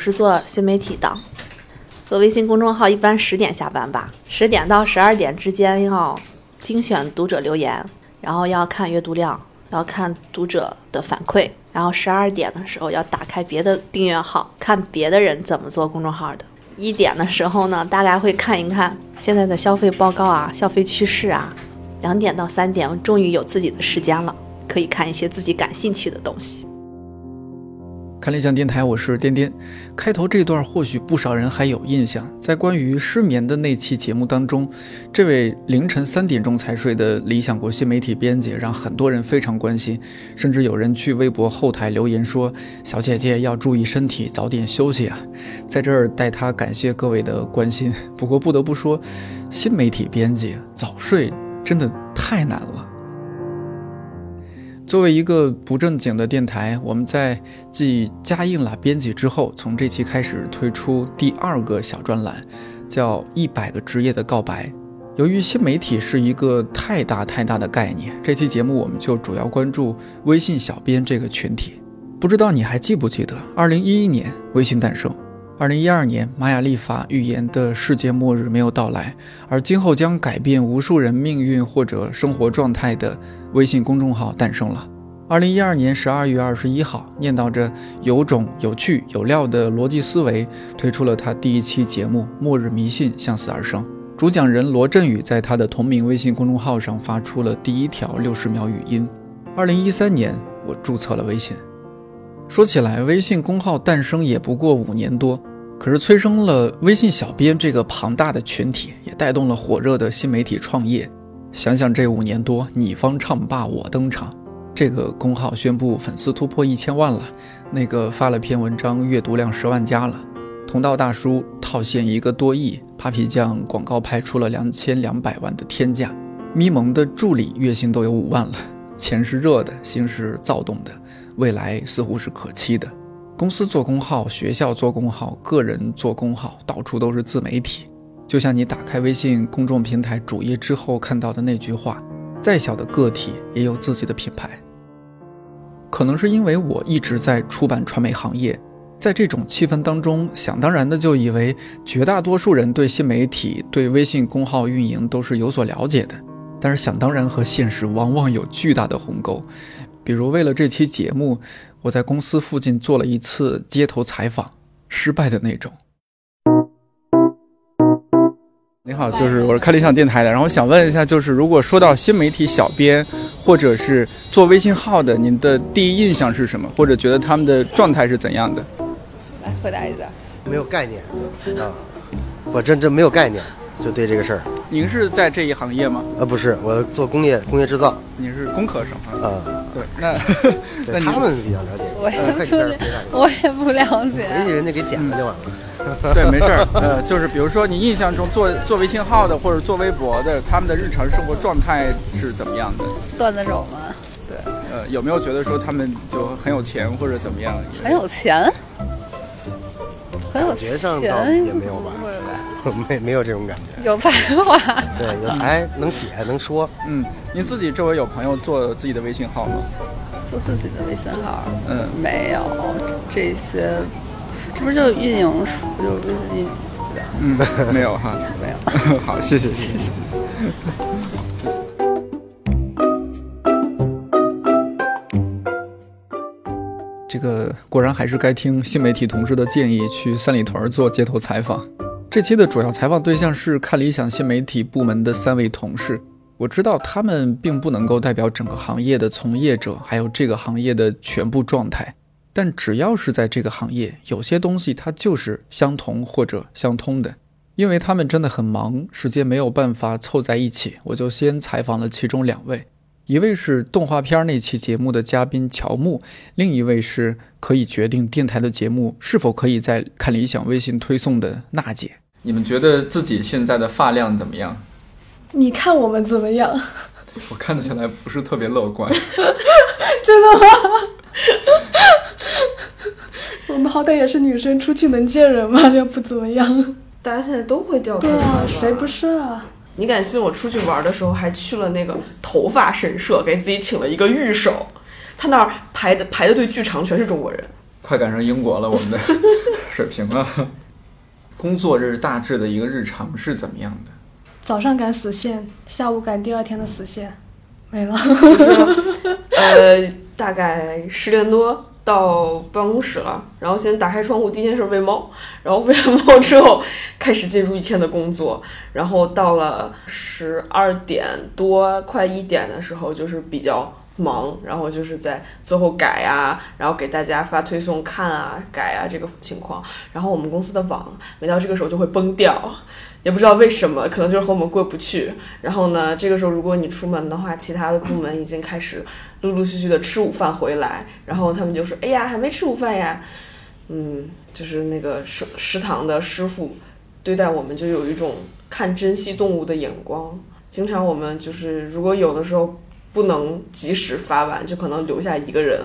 我是做新媒体的，做微信公众号一般十点下班吧，十点到十二点之间要精选读者留言，然后要看阅读量，要看读者的反馈，然后十二点的时候要打开别的订阅号，看别的人怎么做公众号的。一点的时候呢，大概会看一看现在的消费报告啊、消费趋势啊。两点到三点，终于有自己的时间了，可以看一些自己感兴趣的东西。看理想电台，我是颠颠。开头这段或许不少人还有印象，在关于失眠的那期节目当中，这位凌晨三点钟才睡的理想国新媒体编辑让很多人非常关心，甚至有人去微博后台留言说：“小姐姐要注意身体，早点休息啊！”在这儿代他感谢各位的关心。不过不得不说，新媒体编辑早睡真的太难了。作为一个不正经的电台，我们在继加印了编辑之后，从这期开始推出第二个小专栏，叫《一百个职业的告白》。由于新媒体是一个太大太大的概念，这期节目我们就主要关注微信小编这个群体。不知道你还记不记得，二零一一年微信诞生，二零一二年玛雅历法预言的世界末日没有到来，而今后将改变无数人命运或者生活状态的。微信公众号诞生了。二零一二年十二月二十一号，念叨着有种、有趣、有料的逻辑思维，推出了他第一期节目《末日迷信向死而生》。主讲人罗振宇在他的同名微信公众号上发出了第一条六十秒语音。二零一三年，我注册了微信。说起来，微信公号诞生也不过五年多，可是催生了微信小编这个庞大的群体，也带动了火热的新媒体创业。想想这五年多，你方唱罢我登场，这个公号宣布粉丝突破一千万了，那个发了篇文章阅读量十万加了，同道大叔套现一个多亿，Papi 酱广告拍出了两千两百万的天价，咪蒙的助理月薪都有五万了，钱是热的，心是躁动的，未来似乎是可期的。公司做公号，学校做公号，个人做公号，到处都是自媒体。就像你打开微信公众平台主页之后看到的那句话：“再小的个体也有自己的品牌。”可能是因为我一直在出版传媒行业，在这种气氛当中，想当然的就以为绝大多数人对新媒体、对微信公号运营都是有所了解的。但是想当然和现实往往有巨大的鸿沟。比如为了这期节目，我在公司附近做了一次街头采访，失败的那种。你好，就是我是开理想电台的，然后想问一下，就是如果说到新媒体小编，或者是做微信号的，您的第一印象是什么？或者觉得他们的状态是怎样的？来回答一下，没有概念啊，我真真没有概念，就对这个事儿。您是在这一行业吗？呃，不是，我做工业工业制造。您是工科生啊？啊，对，那 那他们比较了解，我也不了，我也不了解，人家给剪了就完了。对，没事儿。呃，就是比如说，你印象中做做微信号的或者做微博的，他们的日常生活状态是怎么样的？段子手吗？对。呃，有没有觉得说他们就很有钱或者怎么样？很有钱？很有钱上倒也没有吧？没没有这种感觉。有才华。对，有才能写能说。嗯，您自己周围有朋友做自己的微信号吗？做自己的微信号？嗯，没有这些。这不是就运营就微信？嗯，没有哈，没有。好，谢谢，谢谢，谢谢。这个果然还是该听新媒体同事的建议，去三里屯做街头采访。这期的主要采访对象是看理想新媒体部门的三位同事。我知道他们并不能够代表整个行业的从业者，还有这个行业的全部状态。但只要是在这个行业，有些东西它就是相同或者相通的，因为他们真的很忙，时间没有办法凑在一起，我就先采访了其中两位，一位是动画片那期节目的嘉宾乔木，另一位是可以决定电台的节目是否可以在看理想微信推送的娜姐。你们觉得自己现在的发量怎么样？你看我们怎么样？我看起来不是特别乐观。真的吗？我们好歹也是女生，出去能见人吗？要不怎么样？大家现在都会掉头发，谁不是啊？你敢信？我出去玩的时候还去了那个头发神社，给自己请了一个御守，他那儿排的排的队巨长，全是中国人。快赶上英国了，我们的 水平了。工作日大致的一个日常是怎么样的？早上赶死线，下午赶第二天的死线，没了。呃，大概十点多到办公室了，然后先打开窗户，第一件事喂猫，然后喂完猫之后开始进入一天的工作，然后到了十二点多快一点的时候，就是比较。忙，然后就是在最后改啊，然后给大家发推送看啊，改啊这个情况。然后我们公司的网每到这个时候就会崩掉，也不知道为什么，可能就是和我们过不去。然后呢，这个时候如果你出门的话，其他的部门已经开始陆陆续续的吃午饭回来，然后他们就说：“哎呀，还没吃午饭呀。”嗯，就是那个食食堂的师傅对待我们就有一种看珍稀动物的眼光。经常我们就是如果有的时候。不能及时发完，就可能留下一个人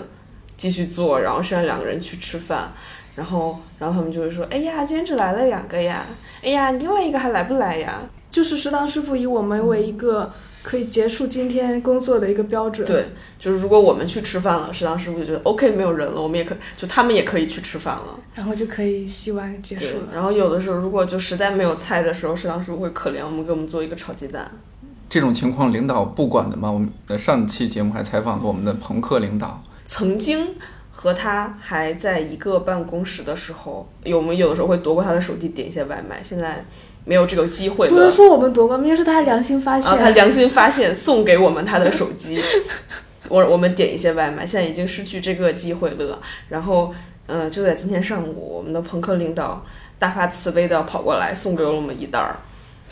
继续做，然后剩下两个人去吃饭，然后，然后他们就会说：“哎呀，今天只来了两个呀，哎呀，另外一个还来不来呀？”就是食堂师傅以我们为一个可以结束今天工作的一个标准。对，就是如果我们去吃饭了，食堂师傅就觉得 OK，没有人了，我们也可就他们也可以去吃饭了，然后就可以洗碗结束了。然后有的时候，如果就实在没有菜的时候，食堂师傅会可怜我们，给我们做一个炒鸡蛋。这种情况领导不管的吗？我们上期节目还采访了我们的朋克领导，曾经和他还在一个办公室的时候，有我们有的时候会夺过他的手机点一些外卖，现在没有这个机会。不能说我们夺过，明明是他良心发现，他良心发现送给我们他的手机，我我们点一些外卖，现在已经失去这个机会了。然后，嗯，就在今天上午，我们的朋克领导大发慈悲的跑过来送给了我们一袋儿。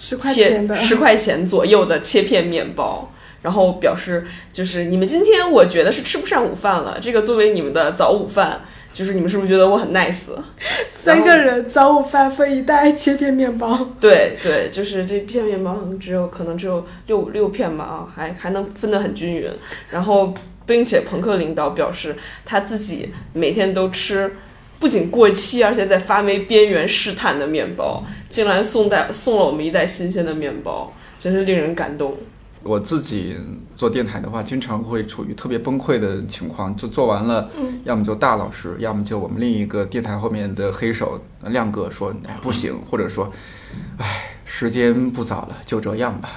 十块钱的十块钱左右的切片面包，然后表示就是你们今天我觉得是吃不上午饭了，这个作为你们的早午饭，就是你们是不是觉得我很 nice？三个人早午饭分一袋切片面包，对对，就是这片面包只有可能只有六六片吧啊，还还能分得很均匀，然后并且朋克领导表示他自己每天都吃。不仅过期，而且在发霉边缘试探的面包，竟然送袋送了我们一袋新鲜的面包，真是令人感动。我自己做电台的话，经常会处于特别崩溃的情况，就做完了，嗯要么就大老师，要么就我们另一个电台后面的黑手亮哥说哎不行，或者说，哎时间不早了，就这样吧，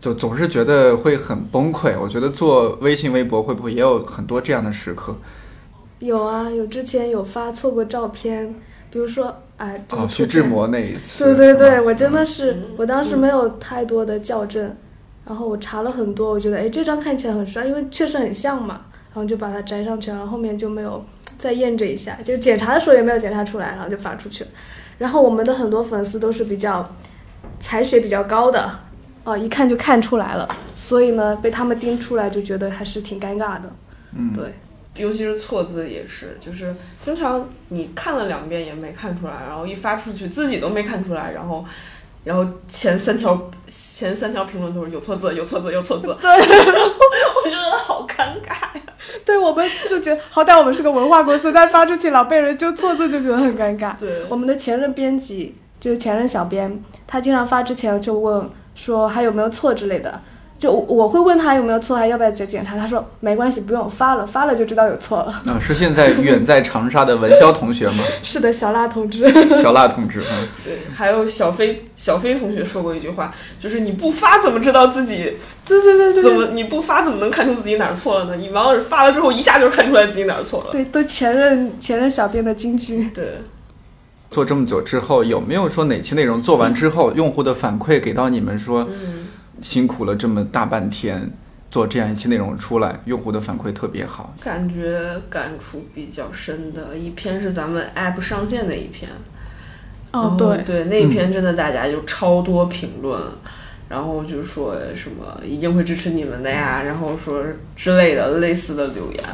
就总是觉得会很崩溃。我觉得做微信微博会不会也有很多这样的时刻？有啊，有之前有发错过照片，比如说，哎，哦，徐志摩那一次，对对对，我真的是，我当时没有太多的校正，然后我查了很多，我觉得，哎，这张看起来很帅，因为确实很像嘛，然后就把它摘上去，然后后面就没有再验证一下，就检查的时候也没有检查出来，然后就发出去了。然后我们的很多粉丝都是比较采血比较高的，哦，一看就看出来了，所以呢，被他们盯出来就觉得还是挺尴尬的，嗯，对。尤其是错字也是，就是经常你看了两遍也没看出来，然后一发出去自己都没看出来，然后，然后前三条前三条评论都是有错字，有错字，有错字。对，然后我就觉得好尴尬呀。对，我们就觉得好歹我们是个文化公司，但发出去老被人纠错字，就觉得很尴尬。对，我们的前任编辑就是前任小编，他经常发之前就问说还有没有错之类的。就我会问他有没有错，还要不要检检查？他说没关系，不用发了，发了就知道有错了。啊，是现在远在长沙的文潇同学吗？是的，小辣同志。小辣同志，嗯，对，还有小飞，小飞同学说过一句话，就是你不发怎么知道自己？对对对对。怎么你不发怎么能看出自己哪儿错了呢？你往往是发了之后一下就看出来自己哪儿错了。对，都前任前任小编的金句。对。做这么久之后，有没有说哪期内容做完之后，用户的反馈给到你们说？嗯。辛苦了这么大半天，做这样一期内容出来，用户的反馈特别好。感觉感触比较深的一篇是咱们 app 上线的一篇。哦，对对，那篇真的大家就超多评论，然后就说什么一定会支持你们的呀，然后说之类的类似的留言。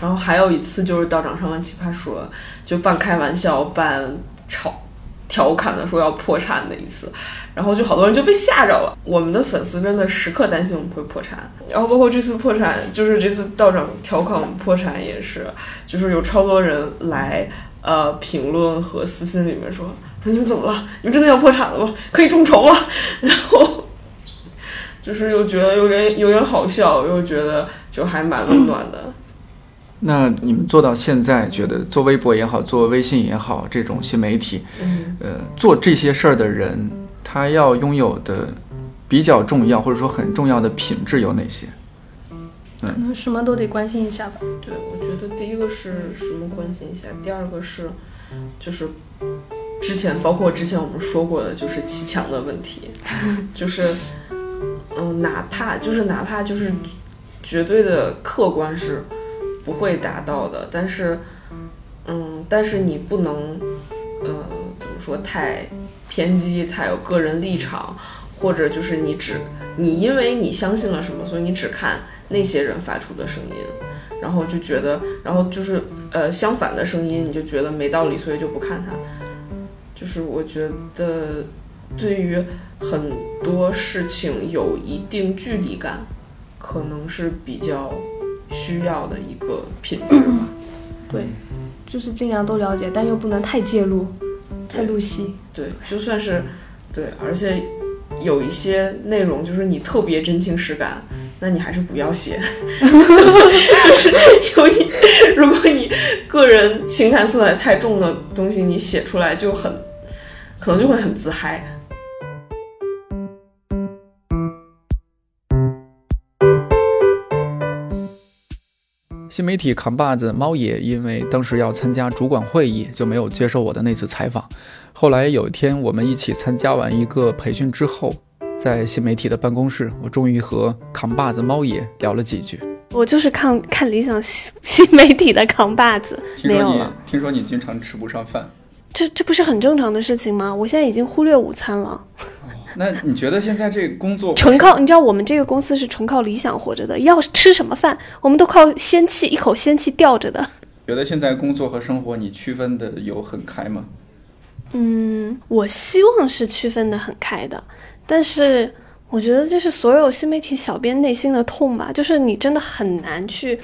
然后还有一次就是道长上完奇葩说，就半开玩笑半吵。调侃的说要破产的一次，然后就好多人就被吓着了。我们的粉丝真的时刻担心我们会破产，然后包括这次破产，就是这次道长调侃我们破产也是，就是有超多人来呃评论和私信里面说说你们怎么了？你们真的要破产了吗？可以众筹吗？然后就是又觉得有点有点好笑，又觉得就还蛮温暖的。那你们做到现在，觉得做微博也好，做微信也好，这种新媒体，嗯，呃，做这些事儿的人，他要拥有的比较重要或者说很重要的品质有哪些？可能什么都得关心一下吧。对，我觉得第一个是什么关心一下，第二个是就是之前包括之前我们说过的，就是砌墙的问题，就是嗯，哪怕就是哪怕就是绝对的客观是不会达到的，但是嗯，但是你不能呃怎么说太偏激，太有个人立场，或者就是你只你因为你相信了什么，所以你只看。那些人发出的声音，然后就觉得，然后就是呃相反的声音，你就觉得没道理，所以就不看它。就是我觉得，对于很多事情有一定距离感，可能是比较需要的一个品质吧。对，就是尽量都了解，但又不能太介入，太入戏。对，就算是对，而且有一些内容就是你特别真情实感。那你还是不要写，就是有一，如果你个人情感色彩太重的东西，你写出来就很，可能就会很自嗨。新媒体扛把子猫爷，因为当时要参加主管会议，就没有接受我的那次采访。后来有一天，我们一起参加完一个培训之后。在新媒体的办公室，我终于和扛把子猫爷聊了几句。我就是看看理想新新媒体的扛把子，没有了。听说你经常吃不上饭，这这不是很正常的事情吗？我现在已经忽略午餐了。那你觉得现在这工作纯靠？你知道我们这个公司是纯靠理想活着的，要吃什么饭，我们都靠仙气，一口仙气吊着的。觉得现在工作和生活你区分的有很开吗？嗯，我希望是区分的很开的。但是我觉得，就是所有新媒体小编内心的痛吧，就是你真的很难去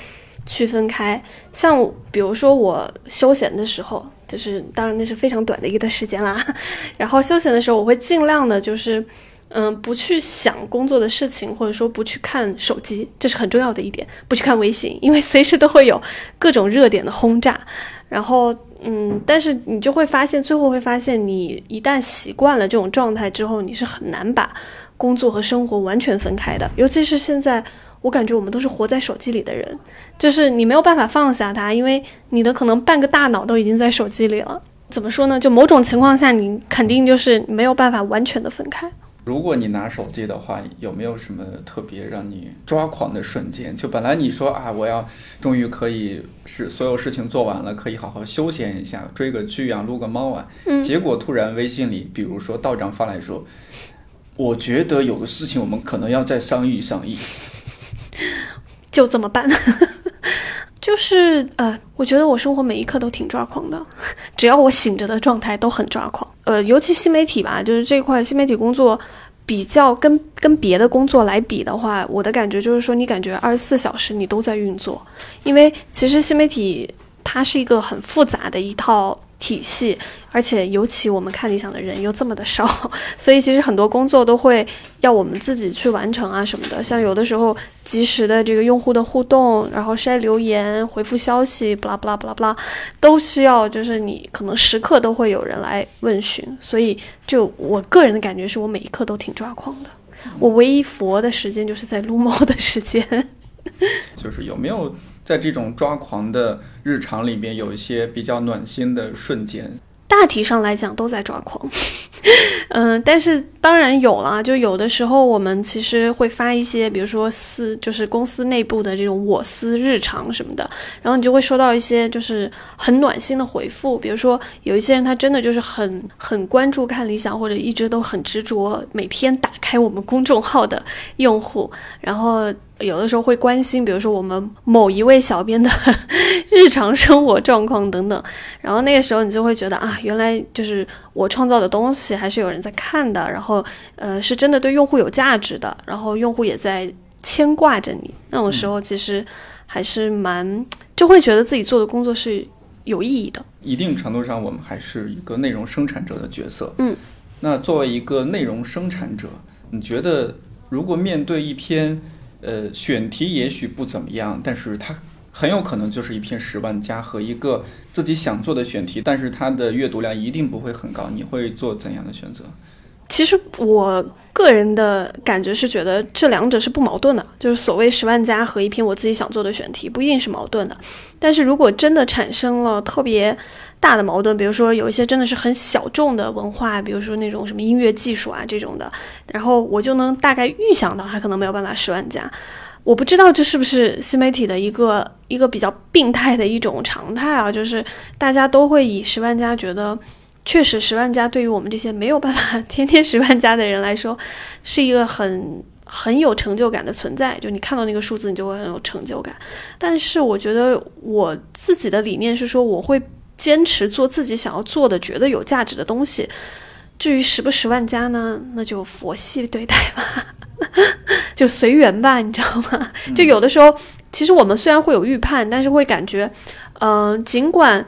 区分开。像比如说我休闲的时候，就是当然那是非常短的一段时间啦。然后休闲的时候，我会尽量的，就是嗯，不去想工作的事情，或者说不去看手机，这是很重要的一点。不去看微信，因为随时都会有各种热点的轰炸。然后。嗯，但是你就会发现，最后会发现，你一旦习惯了这种状态之后，你是很难把工作和生活完全分开的。尤其是现在，我感觉我们都是活在手机里的人，就是你没有办法放下它，因为你的可能半个大脑都已经在手机里了。怎么说呢？就某种情况下，你肯定就是没有办法完全的分开。如果你拿手机的话，有没有什么特别让你抓狂的瞬间？就本来你说啊，我要终于可以是所有事情做完了，可以好好休闲一下，追个剧啊，撸个猫啊，结果突然微信里，比如说道长发来说，我觉得有个事情我们可能要再商议商议，就这么办？就是呃，我觉得我生活每一刻都挺抓狂的，只要我醒着的状态都很抓狂。呃，尤其新媒体吧，就是这块新媒体工作，比较跟跟别的工作来比的话，我的感觉就是说，你感觉二十四小时你都在运作，因为其实新媒体它是一个很复杂的一套。体系，而且尤其我们看理想的人又这么的少，所以其实很多工作都会要我们自己去完成啊什么的。像有的时候及时的这个用户的互动，然后筛留言、回复消息，不啦不啦不啦不啦，都需要就是你可能时刻都会有人来问询。所以就我个人的感觉是我每一刻都挺抓狂的。我唯一佛的时间就是在撸猫的时间。就是有没有？在这种抓狂的日常里面，有一些比较暖心的瞬间。大体上来讲，都在抓狂。嗯，但是当然有了，就有的时候我们其实会发一些，比如说私，就是公司内部的这种我私日常什么的，然后你就会收到一些就是很暖心的回复。比如说有一些人他真的就是很很关注看理想，或者一直都很执着每天打开我们公众号的用户，然后有的时候会关心，比如说我们某一位小编的 日常生活状况等等，然后那个时候你就会觉得啊，原来就是我创造的东西还是有人。在看的，然后呃，是真的对用户有价值的，然后用户也在牵挂着你，那种时候其实还是蛮就会觉得自己做的工作是有意义的。一定程度上，我们还是一个内容生产者的角色。嗯，那作为一个内容生产者，你觉得如果面对一篇呃选题也许不怎么样，但是它很有可能就是一篇十万加和一个自己想做的选题，但是它的阅读量一定不会很高。你会做怎样的选择？其实我个人的感觉是觉得这两者是不矛盾的，就是所谓十万加和一篇我自己想做的选题不一定是矛盾的。但是如果真的产生了特别大的矛盾，比如说有一些真的是很小众的文化，比如说那种什么音乐技术啊这种的，然后我就能大概预想到它可能没有办法十万加。我不知道这是不是新媒体的一个 一个比较病态的一种常态啊，就是大家都会以十万加觉得。确实，十万加对于我们这些没有办法天天十万加的人来说，是一个很 很有成就感的存在。就你看到那个数字，你就会很有成就感。但是，我觉得我自己的理念是说，我会坚持做自己想要做的、觉得有价值的东西。至于十不十万加呢，那就佛系对待吧，就随缘吧，你知道吗？就有的时候，其实我们虽然会有预判，但是会感觉，嗯，尽管。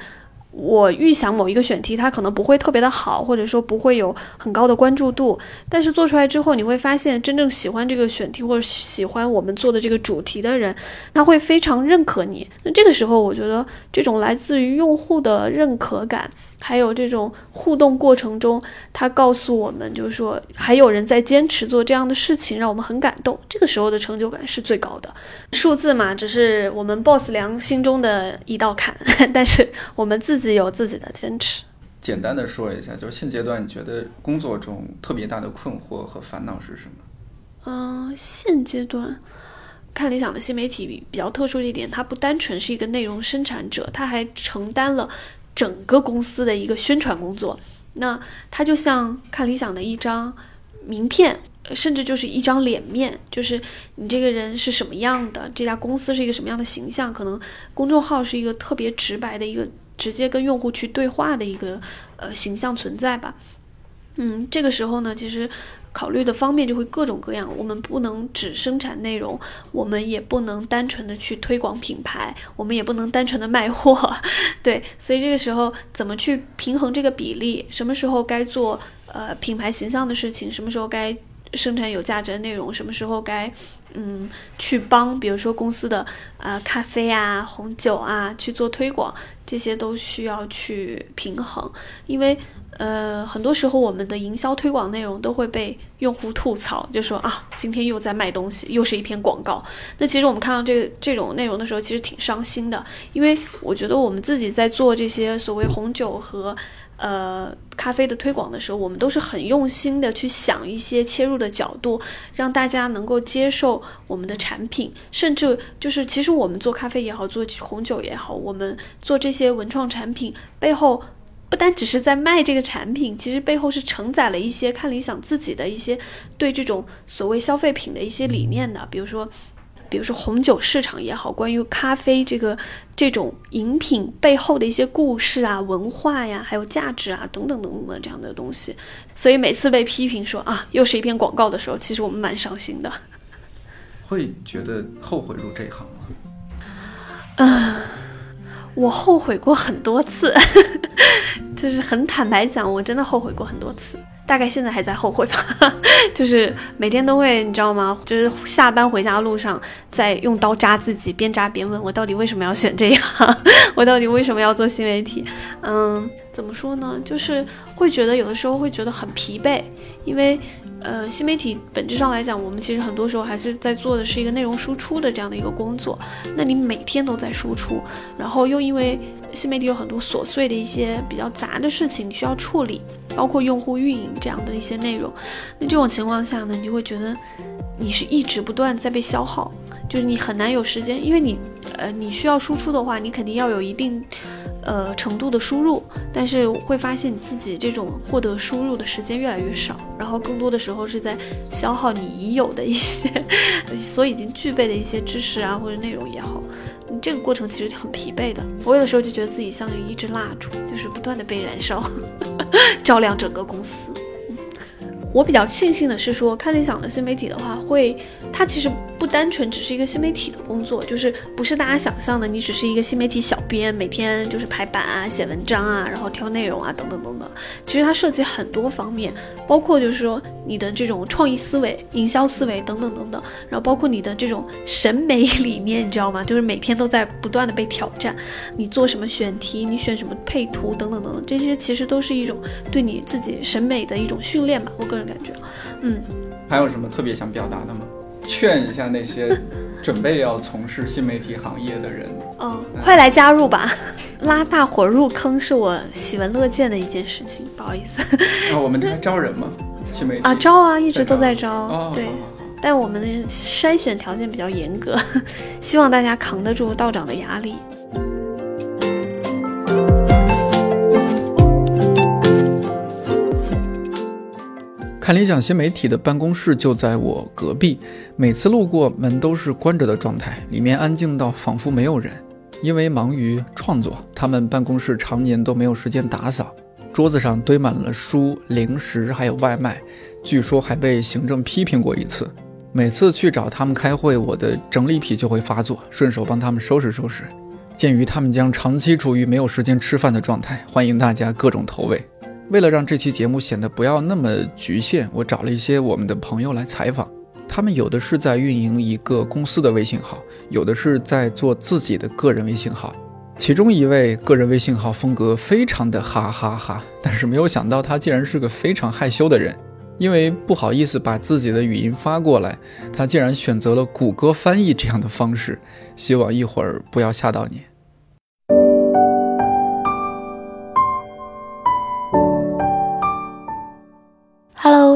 我预想某一个选题，它可能不会特别的好，或者说不会有很高的关注度。但是做出来之后，你会发现真正喜欢这个选题或者喜欢我们做的这个主题的人，他会非常认可你。那这个时候，我觉得这种来自于用户的认可感。还有这种互动过程中，他告诉我们，就是说还有人在坚持做这样的事情，让我们很感动。这个时候的成就感是最高的。数字嘛，只是我们 boss 梁心中的一道坎，但是我们自己有自己的坚持。简单的说一下，就是现阶段你觉得工作中特别大的困惑和烦恼是什么？嗯，现阶段看理想的新媒体比较特殊的一点，它不单纯是一个内容生产者，它还承担了。整个公司的一个宣传工作，那它就像看理想的一张名片，甚至就是一张脸面，就是你这个人是什么样的，这家公司是一个什么样的形象。可能公众号是一个特别直白的一个直接跟用户去对话的一个呃形象存在吧。嗯，这个时候呢，其实。考虑的方面就会各种各样，我们不能只生产内容，我们也不能单纯的去推广品牌，我们也不能单纯的卖货，对，所以这个时候怎么去平衡这个比例？什么时候该做呃品牌形象的事情？什么时候该生产有价值的内容？什么时候该嗯去帮，比如说公司的呃咖啡啊、红酒啊去做推广，这些都需要去平衡，因为。呃，很多时候我们的营销推广内容都会被用户吐槽，就说啊，今天又在卖东西，又是一篇广告。那其实我们看到这这种内容的时候，其实挺伤心的，因为我觉得我们自己在做这些所谓红酒和呃咖啡的推广的时候，我们都是很用心的去想一些切入的角度，让大家能够接受我们的产品，甚至就是其实我们做咖啡也好，做红酒也好，我们做这些文创产品背后。不单只是在卖这个产品，其实背后是承载了一些看理想自己的一些对这种所谓消费品的一些理念的，比如说，比如说红酒市场也好，关于咖啡这个这种饮品背后的一些故事啊、文化呀，还有价值啊等等等等的这样的东西。所以每次被批评说啊，又是一篇广告的时候，其实我们蛮伤心的。会觉得后悔入这一行吗？嗯。我后悔过很多次，就是很坦白讲，我真的后悔过很多次，大概现在还在后悔吧。就是每天都会，你知道吗？就是下班回家路上，在用刀扎自己，边扎边问我到底为什么要选这一行，我到底为什么要做新媒体？嗯，怎么说呢？就是会觉得有的时候会觉得很疲惫，因为。呃，新媒体本质上来讲，我们其实很多时候还是在做的是一个内容输出的这样的一个工作。那你每天都在输出，然后又因为新媒体有很多琐碎的一些比较杂的事情你需要处理，包括用户运营这样的一些内容。那这种情况下呢，你就会觉得你是一直不断在被消耗，就是你很难有时间，因为你呃你需要输出的话，你肯定要有一定。呃，程度的输入，但是会发现你自己这种获得输入的时间越来越少，然后更多的时候是在消耗你已有的一些 所已经具备的一些知识啊，或者内容也好，你这个过程其实很疲惫的。我有的时候就觉得自己像一支蜡烛，就是不断的被燃烧，照亮整个公司。我比较庆幸的是说，看理想的新媒体的话，会它其实不。单纯只是一个新媒体的工作，就是不是大家想象的，你只是一个新媒体小编，每天就是排版啊、写文章啊，然后挑内容啊，等等等等。其实它涉及很多方面，包括就是说你的这种创意思维、营销思维等等等等，然后包括你的这种审美理念，你知道吗？就是每天都在不断的被挑战。你做什么选题，你选什么配图等等等等，这些其实都是一种对你自己审美的一种训练吧。我个人感觉，嗯。还有什么特别想表达的吗？劝一下那些 准备要从事新媒体行业的人，哦，快来加入吧！拉大伙入坑是我喜闻乐见的一件事情。不好意思，啊，我们这还招人吗？新媒体啊，招啊，一直都在招。哦，对，但我们的筛选条件比较严格，希望大家扛得住道长的压力。看理想新媒体的办公室就在我隔壁，每次路过门都是关着的状态，里面安静到仿佛没有人。因为忙于创作，他们办公室常年都没有时间打扫，桌子上堆满了书、零食，还有外卖，据说还被行政批评过一次。每次去找他们开会，我的整理癖就会发作，顺手帮他们收拾收拾。鉴于他们将长期处于没有时间吃饭的状态，欢迎大家各种投喂。为了让这期节目显得不要那么局限，我找了一些我们的朋友来采访。他们有的是在运营一个公司的微信号，有的是在做自己的个人微信号。其中一位个人微信号风格非常的哈哈哈，但是没有想到他竟然是个非常害羞的人，因为不好意思把自己的语音发过来，他竟然选择了谷歌翻译这样的方式。希望一会儿不要吓到你。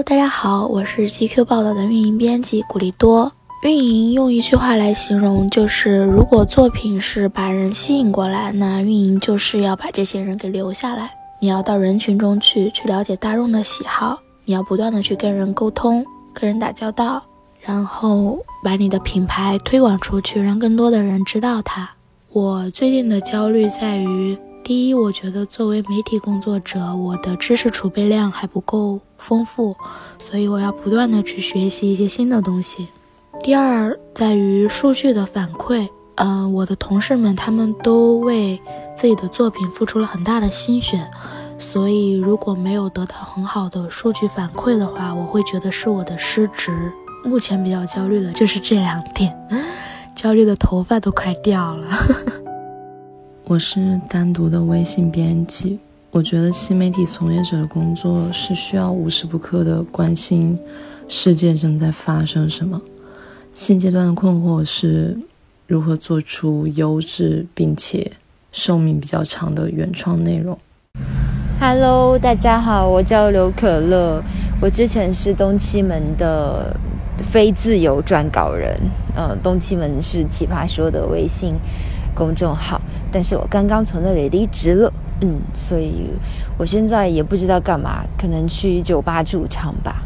大家好，我是 GQ 报道的运营编辑古力多。运营用一句话来形容，就是如果作品是把人吸引过来，那运营就是要把这些人给留下来。你要到人群中去，去了解大众的喜好，你要不断的去跟人沟通，跟人打交道，然后把你的品牌推广出去，让更多的人知道它。我最近的焦虑在于。第一，我觉得作为媒体工作者，我的知识储备量还不够丰富，所以我要不断的去学习一些新的东西。第二，在于数据的反馈，嗯，我的同事们他们都为自己的作品付出了很大的心血，所以如果没有得到很好的数据反馈的话，我会觉得是我的失职。目前比较焦虑的就是这两点，焦虑的头发都快掉了。我是单独的微信编辑，我觉得新媒体从业者的工作是需要无时不刻的关心世界正在发生什么。现阶段的困惑是如何做出优质并且寿命比较长的原创内容。Hello，大家好，我叫刘可乐，我之前是东七门的非自由撰稿人，呃，东七门是奇葩说的微信。公众号，但是我刚刚从那里离职了，嗯，所以我现在也不知道干嘛，可能去酒吧驻唱吧。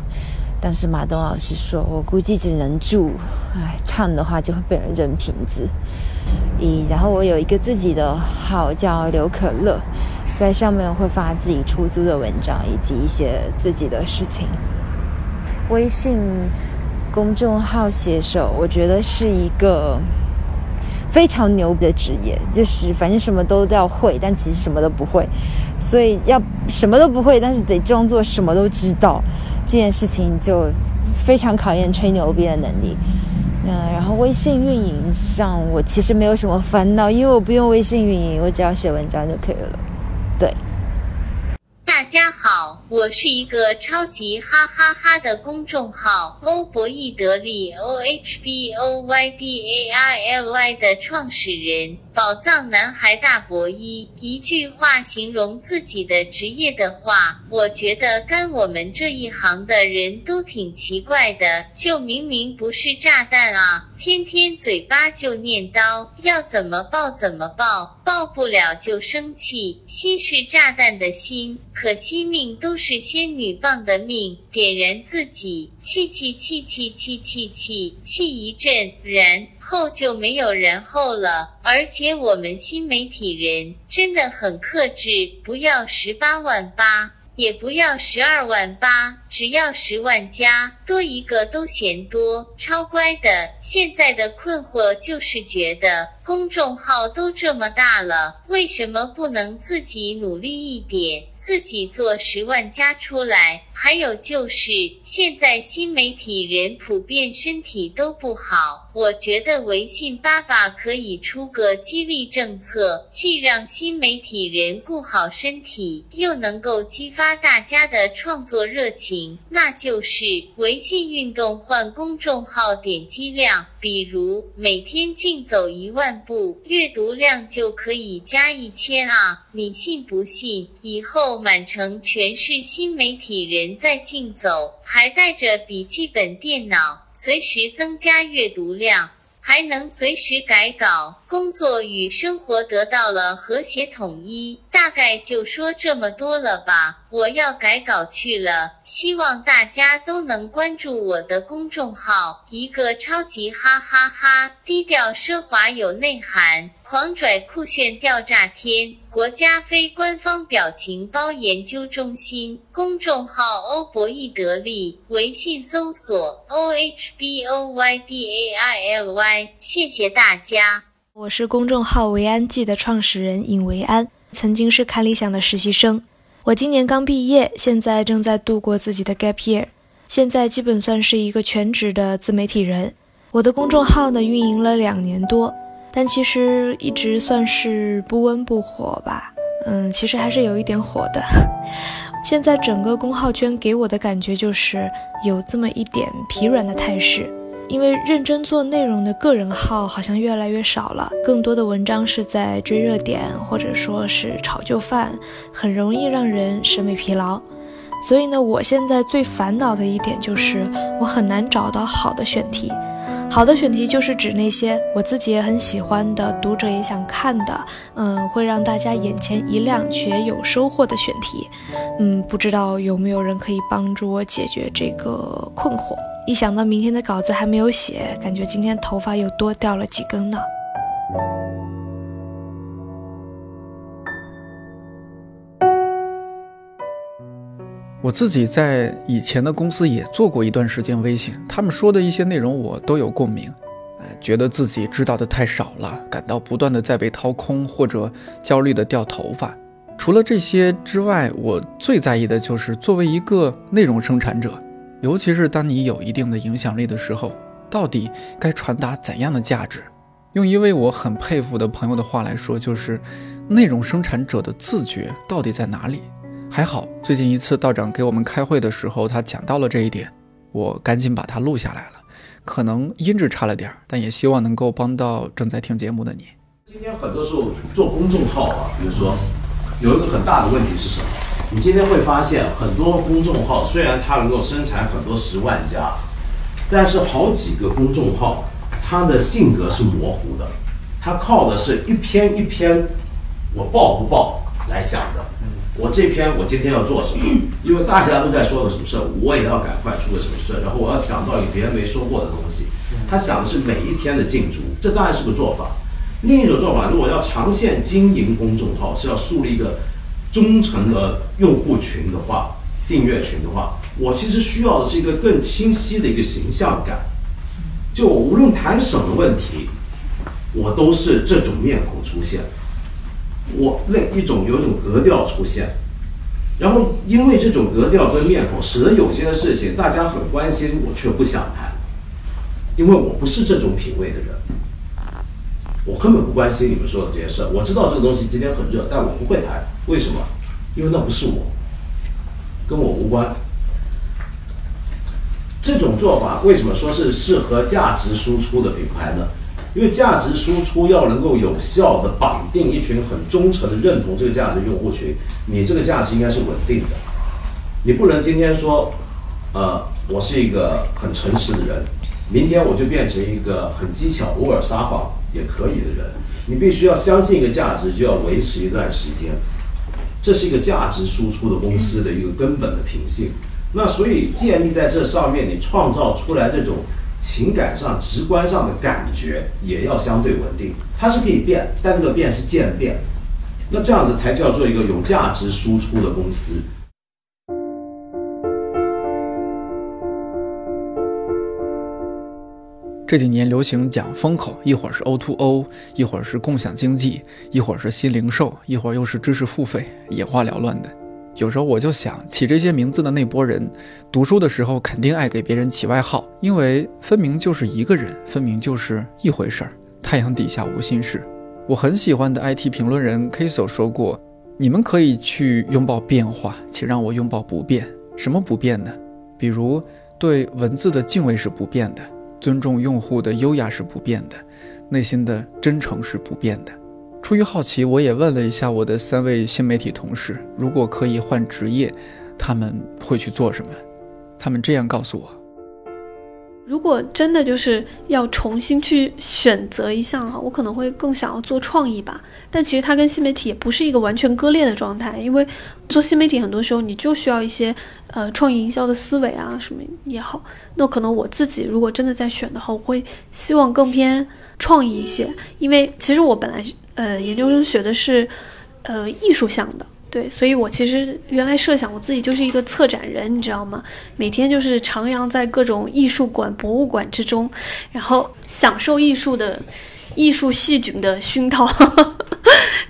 但是马东老师说，我估计只能住，哎，唱的话就会被人扔瓶子。咦，然后我有一个自己的号叫刘可乐，在上面会发自己出租的文章以及一些自己的事情。微信公众号写手，我觉得是一个。非常牛逼的职业，就是反正什么都要会，但其实什么都不会，所以要什么都不会，但是得装作什么都知道，这件事情就非常考验吹牛逼的能力。嗯，然后微信运营上，我其实没有什么烦恼，因为我不用微信运营，我只要写文章就可以了。家好，我是一个超级哈哈哈的公众号欧博易得利 O H B O Y D A I L Y 的创始人。宝藏男孩大博一，一句话形容自己的职业的话，我觉得干我们这一行的人都挺奇怪的，就明明不是炸弹啊，天天嘴巴就念叨，要怎么爆怎么爆，爆不了就生气，心是炸弹的心，可惜命都是仙女棒的命，点燃自己，气气气气气气气气一阵，燃。后就没有然后了，而且我们新媒体人真的很克制，不要十八万八，也不要十二万八，只要十万加，多一个都嫌多，超乖的。现在的困惑就是觉得。公众号都这么大了，为什么不能自己努力一点，自己做十万加出来？还有就是，现在新媒体人普遍身体都不好，我觉得微信爸爸可以出个激励政策，既让新媒体人顾好身体，又能够激发大家的创作热情，那就是微信运动换公众号点击量，比如每天竞走一万。步阅读量就可以加一千啊！你信不信？以后满城全是新媒体人在竞走，还带着笔记本电脑，随时增加阅读量。还能随时改稿，工作与生活得到了和谐统一。大概就说这么多了吧，我要改稿去了。希望大家都能关注我的公众号，一个超级哈哈哈，低调奢华有内涵。狂拽酷炫吊炸天！国家非官方表情包研究中心公众号欧博易得利，微信搜索 O H B O Y D A I L Y。谢谢大家。我是公众号维安记的创始人尹维安，曾经是看理想的实习生。我今年刚毕业，现在正在度过自己的 gap year，现在基本算是一个全职的自媒体人。我的公众号呢，运营了两年多。但其实一直算是不温不火吧，嗯，其实还是有一点火的。现在整个公号圈给我的感觉就是有这么一点疲软的态势，因为认真做内容的个人号好像越来越少了，更多的文章是在追热点或者说是炒旧饭，很容易让人审美疲劳。所以呢，我现在最烦恼的一点就是我很难找到好的选题。好的选题就是指那些我自己也很喜欢的，读者也想看的，嗯，会让大家眼前一亮且有收获的选题。嗯，不知道有没有人可以帮助我解决这个困惑？一想到明天的稿子还没有写，感觉今天头发又多掉了几根呢。我自己在以前的公司也做过一段时间微信，他们说的一些内容我都有共鸣，呃，觉得自己知道的太少了，感到不断的在被掏空，或者焦虑的掉头发。除了这些之外，我最在意的就是作为一个内容生产者，尤其是当你有一定的影响力的时候，到底该传达怎样的价值？用一位我很佩服的朋友的话来说，就是内容生产者的自觉到底在哪里？还好，最近一次道长给我们开会的时候，他讲到了这一点，我赶紧把它录下来了。可能音质差了点儿，但也希望能够帮到正在听节目的你。今天很多时候做公众号啊，比如说有一个很大的问题是什么？你今天会发现很多公众号虽然它能够生产很多十万加，但是好几个公众号它的性格是模糊的，它靠的是一篇一篇我报不报来想的。我这篇我今天要做什么？因为大家都在说个什么事儿，我也要赶快出个什么事儿，然后我要想到有别人没说过的东西。他想的是每一天的进驻，这当然是个做法。另一种做法，如果要长线经营公众号，是要树立一个忠诚的用户群的话，订阅群的话，我其实需要的是一个更清晰的一个形象感。就无论谈什么问题，我都是这种面孔出现。我那一种有一种格调出现，然后因为这种格调跟面孔，使得有些的事情大家很关心，我却不想谈，因为我不是这种品味的人，我根本不关心你们说的这些事。我知道这个东西今天很热，但我不会谈，为什么？因为那不是我，跟我无关。这种做法为什么说是适合价值输出的品牌呢？因为价值输出要能够有效的绑定一群很忠诚的认同这个价值用户群，你这个价值应该是稳定的。你不能今天说，呃，我是一个很诚实的人，明天我就变成一个很技巧、偶尔撒谎也可以的人。你必须要相信一个价值，就要维持一段时间，这是一个价值输出的公司的一个根本的品性。那所以建立在这上面，你创造出来这种。情感上、直观上的感觉也要相对稳定。它是可以变，但这个变是渐变。那这样子才叫做一个有价值输出的公司。这几年流行讲风口，一会儿是 O to O，一会儿是共享经济，一会儿是新零售，一会儿又是知识付费，眼花缭乱的。有时候我就想，起这些名字的那波人，读书的时候肯定爱给别人起外号，因为分明就是一个人，分明就是一回事儿。太阳底下无心事。我很喜欢的 IT 评论人 Kiso 说过：“你们可以去拥抱变化，请让我拥抱不变。什么不变呢？比如对文字的敬畏是不变的，尊重用户的优雅是不变的，内心的真诚是不变的。”出于好奇，我也问了一下我的三位新媒体同事，如果可以换职业，他们会去做什么？他们这样告诉我：如果真的就是要重新去选择一项哈，我可能会更想要做创意吧。但其实它跟新媒体也不是一个完全割裂的状态，因为做新媒体很多时候你就需要一些呃创意营销的思维啊什么也好。那可能我自己如果真的在选的话，我会希望更偏创意一些，因为其实我本来。呃，研究生学的是，呃，艺术向的，对，所以我其实原来设想我自己就是一个策展人，你知道吗？每天就是徜徉在各种艺术馆、博物馆之中，然后享受艺术的。艺术细菌的熏陶，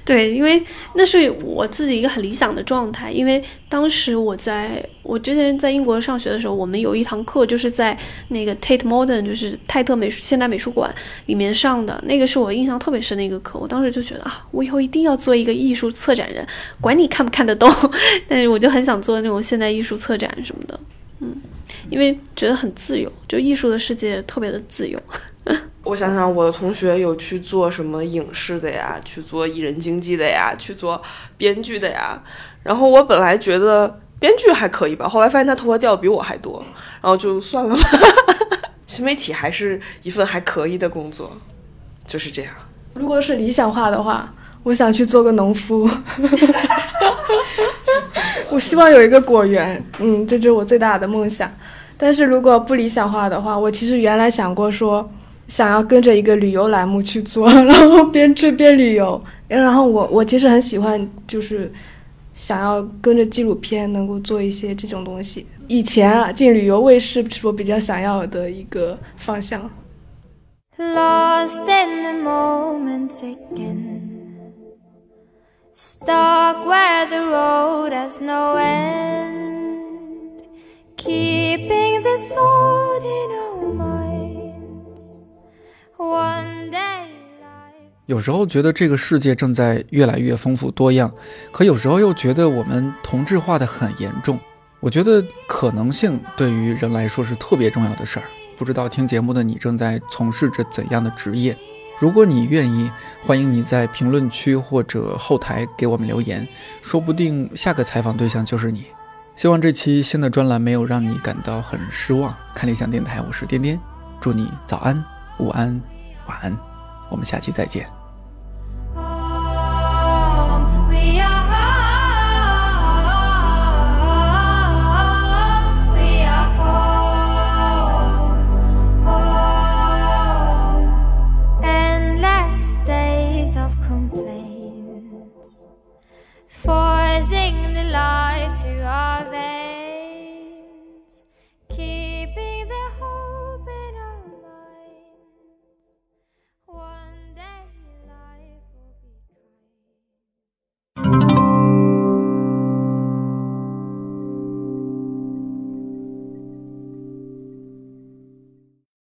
对，因为那是我自己一个很理想的状态。因为当时我在我之前在英国上学的时候，我们有一堂课就是在那个 Tate Modern，就是泰特美术现代美术馆里面上的，那个是我印象特别深的一个课。我当时就觉得啊，我以后一定要做一个艺术策展人，管你看不看得懂，但是我就很想做那种现代艺术策展什么的，嗯，因为觉得很自由，就艺术的世界特别的自由。我想想，我的同学有去做什么影视的呀，去做艺人经纪的呀，去做编剧的呀。然后我本来觉得编剧还可以吧，后来发现他头发掉的比我还多，然后就算了吧。新媒体还是一份还可以的工作，就是这样。如果是理想化的话，我想去做个农夫。我希望有一个果园，嗯，这就是我最大的梦想。但是如果不理想化的话，我其实原来想过说。想要跟着一个旅游栏目去做，然后边吃边旅游。然后我我其实很喜欢，就是想要跟着纪录片能够做一些这种东西。以前啊，进旅游卫视是我比较想要的一个方向。有时候觉得这个世界正在越来越丰富多样，可有时候又觉得我们同质化的很严重。我觉得可能性对于人来说是特别重要的事儿。不知道听节目的你正在从事着怎样的职业？如果你愿意，欢迎你在评论区或者后台给我们留言，说不定下个采访对象就是你。希望这期新的专栏没有让你感到很失望。看理想电台，我是颠颠，祝你早安、午安。晚安，我们下期再见。